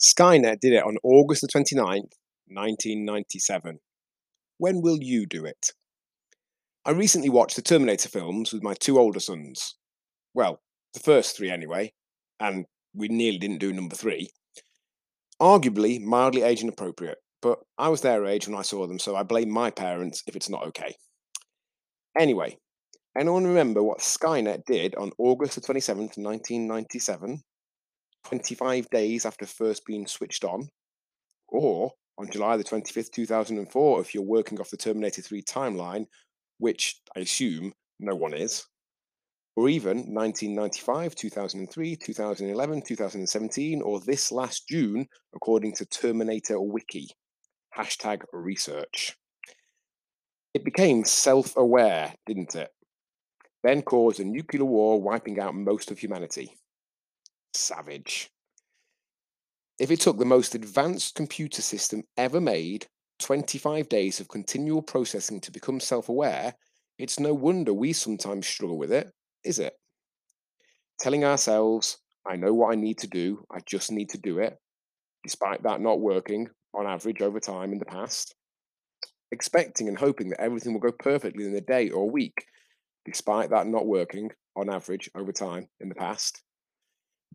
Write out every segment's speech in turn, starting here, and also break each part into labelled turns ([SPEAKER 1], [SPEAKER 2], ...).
[SPEAKER 1] Skynet did it on August the 29th, 1997. When will you do it? I recently watched the Terminator films with my two older sons. Well, the first three anyway, and we nearly didn't do number three. Arguably mildly age inappropriate, but I was their age when I saw them, so I blame my parents if it's not okay. Anyway, anyone remember what Skynet did on August the 27th, 1997? 25 days after first being switched on, or on July the 25th, 2004, if you're working off the Terminator 3 timeline, which I assume no one is, or even 1995, 2003, 2011, 2017, or this last June, according to Terminator Wiki. Hashtag research. It became self aware, didn't it? Then caused a nuclear war, wiping out most of humanity. Savage. If it took the most advanced computer system ever made 25 days of continual processing to become self aware, it's no wonder we sometimes struggle with it, is it? Telling ourselves, I know what I need to do, I just need to do it, despite that not working on average over time in the past. Expecting and hoping that everything will go perfectly in a day or week, despite that not working on average over time in the past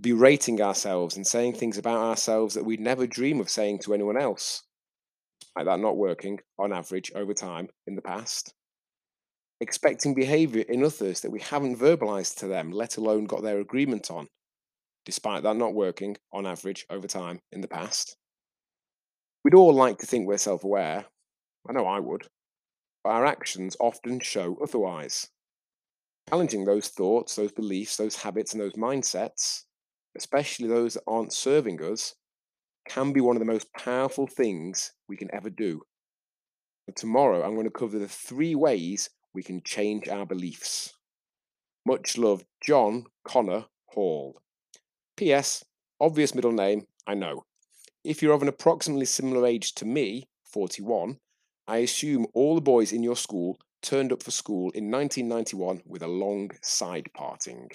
[SPEAKER 1] berating ourselves and saying things about ourselves that we'd never dream of saying to anyone else. Like that not working on average over time in the past. Expecting behavior in others that we haven't verbalized to them, let alone got their agreement on, despite that not working on average over time in the past. We'd all like to think we're self aware. I know I would. But our actions often show otherwise. Challenging those thoughts, those beliefs, those habits, and those mindsets especially those that aren't serving us, can be one of the most powerful things we can ever do. And tomorrow, I'm going to cover the three ways we can change our beliefs. Much love, John Connor Hall. P.S. Obvious middle name, I know. If you're of an approximately similar age to me, 41, I assume all the boys in your school turned up for school in 1991 with a long side parting.